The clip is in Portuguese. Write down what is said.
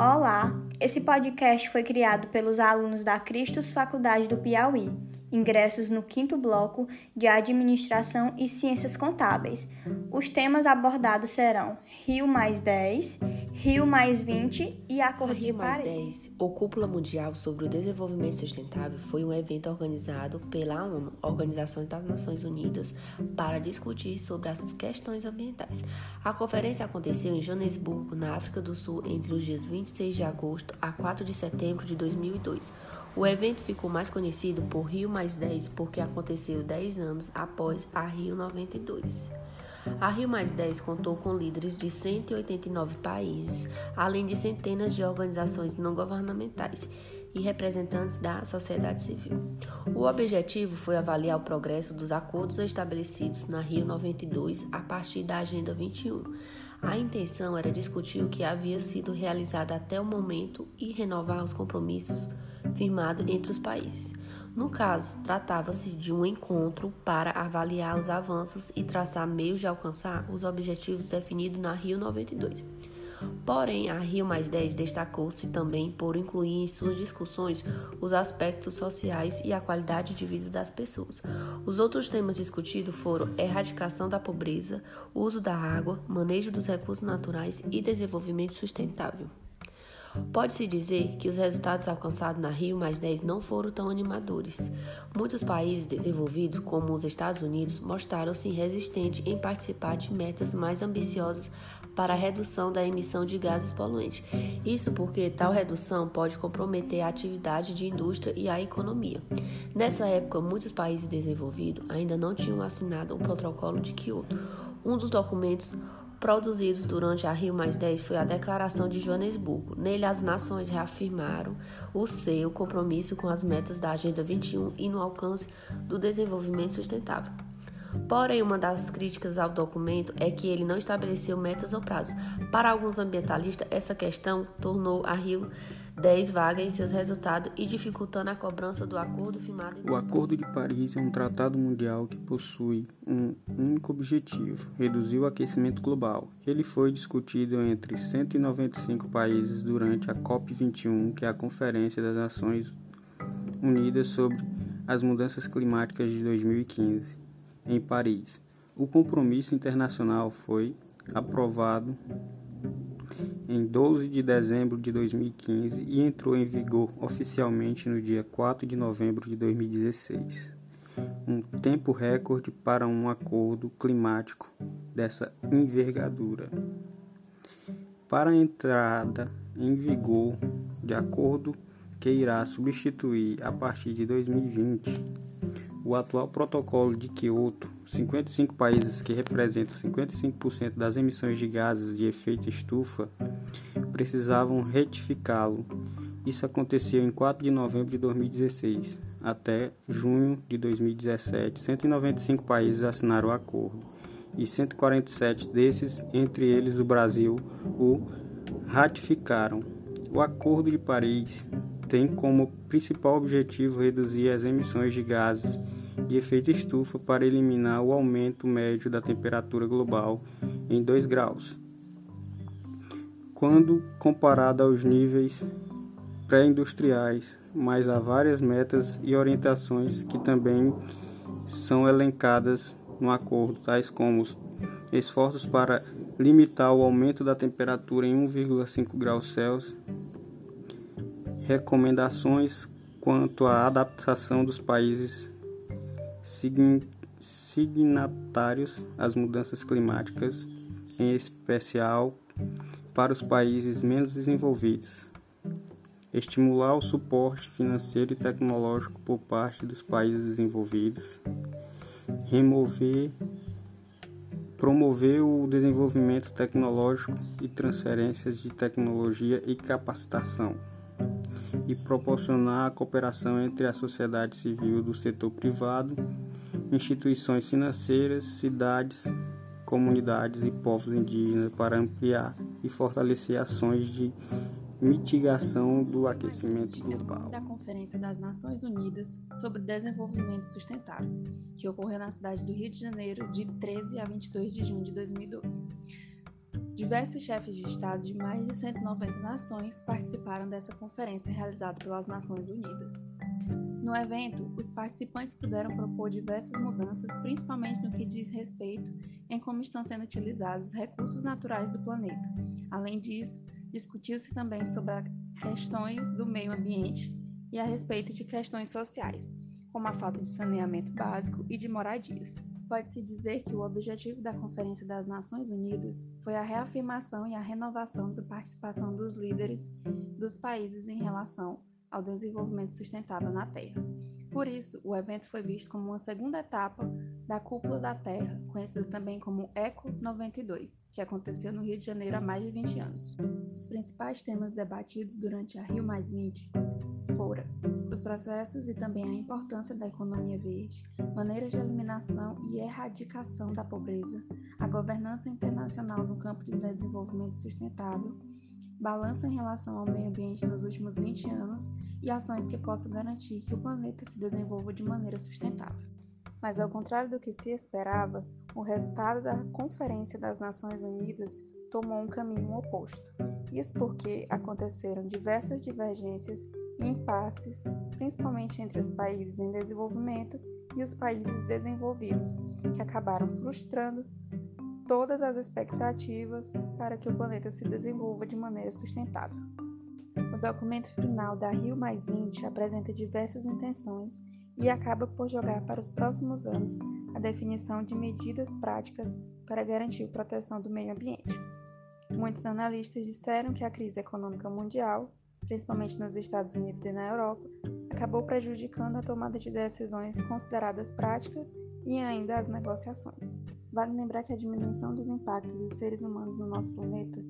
Olá, esse podcast foi criado pelos alunos da Cristos Faculdade do Piauí. Ingressos no quinto bloco de Administração e Ciências Contábeis. Os temas abordados serão Rio mais 10, Rio mais 20 e Acordo Rio de mais Paris. 10, o Cúpula Mundial sobre o Desenvolvimento Sustentável foi um evento organizado pela ONU, Organização das Nações Unidas, para discutir sobre as questões ambientais. A conferência aconteceu em Joanesburgo, na África do Sul, entre os dias 26 de agosto a 4 de setembro de 2002. O evento ficou mais conhecido por Rio mais 10 porque aconteceu 10 anos após a Rio 92. A Rio Mais 10 contou com líderes de 189 países, além de centenas de organizações não governamentais e representantes da sociedade civil. O objetivo foi avaliar o progresso dos acordos estabelecidos na Rio 92 a partir da Agenda 21. A intenção era discutir o que havia sido realizado até o momento e renovar os compromissos firmados entre os países. No caso, tratava-se de um encontro para avaliar os avanços e traçar meios de alcançar os objetivos definidos na Rio 92. Porém, a Rio destacou-se também por incluir em suas discussões os aspectos sociais e a qualidade de vida das pessoas. Os outros temas discutidos foram erradicação da pobreza, uso da água, manejo dos recursos naturais e desenvolvimento sustentável. Pode-se dizer que os resultados alcançados na Rio não foram tão animadores. Muitos países desenvolvidos, como os Estados Unidos, mostraram-se resistentes em participar de metas mais ambiciosas para a redução da emissão de gases poluentes. Isso porque tal redução pode comprometer a atividade de indústria e a economia. Nessa época, muitos países desenvolvidos ainda não tinham assinado o Protocolo de Kyoto, um dos documentos produzidos durante a Rio foi a Declaração de Joanesburgo. Nele, as nações reafirmaram o seu compromisso com as metas da Agenda 21 e no alcance do desenvolvimento sustentável. Porém, uma das críticas ao documento é que ele não estabeleceu metas ou prazos. Para alguns ambientalistas, essa questão tornou a Rio 10 vaga em seus resultados e dificultando a cobrança do acordo firmado. O Acordo de Paris é um tratado mundial que possui um único objetivo: reduzir o aquecimento global. Ele foi discutido entre 195 países durante a COP21, que é a Conferência das Nações Unidas sobre as Mudanças Climáticas de 2015 em Paris. O compromisso internacional foi aprovado em 12 de dezembro de 2015 e entrou em vigor oficialmente no dia 4 de novembro de 2016. Um tempo recorde para um acordo climático dessa envergadura. Para a entrada em vigor de acordo que irá substituir a partir de 2020 o atual protocolo de Kyoto, 55 países que representam 55% das emissões de gases de efeito estufa precisavam retificá-lo. Isso aconteceu em 4 de novembro de 2016. Até junho de 2017, 195 países assinaram o acordo e 147 desses, entre eles o Brasil, o ratificaram. O Acordo de Paris tem como principal objetivo reduzir as emissões de gases de efeito estufa para eliminar o aumento médio da temperatura global em 2 graus. Quando comparado aos níveis pré-industriais, mas há várias metas e orientações que também são elencadas no acordo, tais como esforços para limitar o aumento da temperatura em 1,5 graus Celsius, recomendações quanto à adaptação dos países signatários às mudanças climáticas, em especial para os países menos desenvolvidos. Estimular o suporte financeiro e tecnológico por parte dos países desenvolvidos. Remover promover o desenvolvimento tecnológico e transferências de tecnologia e capacitação e proporcionar a cooperação entre a sociedade civil do setor privado, instituições financeiras, cidades, comunidades e povos indígenas para ampliar e fortalecer ações de mitigação do aquecimento global. Da Conferência das Nações Unidas sobre Desenvolvimento Sustentável, que ocorreu na cidade do Rio de Janeiro de 13 a 22 de junho de 2012. Diversos chefes de Estado de mais de 190 nações participaram dessa conferência realizada pelas Nações Unidas. No evento, os participantes puderam propor diversas mudanças, principalmente no que diz respeito em como estão sendo utilizados os recursos naturais do planeta. Além disso, discutiu-se também sobre questões do meio ambiente e a respeito de questões sociais, como a falta de saneamento básico e de moradias. Pode-se dizer que o objetivo da Conferência das Nações Unidas foi a reafirmação e a renovação da participação dos líderes dos países em relação ao desenvolvimento sustentável na Terra. Por isso, o evento foi visto como uma segunda etapa da Cúpula da Terra, conhecida também como ECO 92, que aconteceu no Rio de Janeiro há mais de 20 anos. Os principais temas debatidos durante a Rio foram os processos e também a importância da economia verde, maneiras de eliminação e erradicação da pobreza, a governança internacional no campo do desenvolvimento sustentável, balanço em relação ao meio ambiente nos últimos 20 anos e ações que possam garantir que o planeta se desenvolva de maneira sustentável. Mas, ao contrário do que se esperava, o resultado da Conferência das Nações Unidas tomou um caminho oposto. Isso porque aconteceram diversas divergências e impasses, principalmente entre os países em desenvolvimento e os países desenvolvidos, que acabaram frustrando todas as expectativas para que o planeta se desenvolva de maneira sustentável. O documento final da Rio apresenta diversas intenções e acaba por jogar para os próximos anos a definição de medidas práticas para garantir a proteção do meio ambiente. Muitos analistas disseram que a crise econômica mundial principalmente nos Estados Unidos e na Europa, acabou prejudicando a tomada de decisões consideradas práticas e ainda as negociações. Vale lembrar que a diminuição dos impactos dos seres humanos no nosso planeta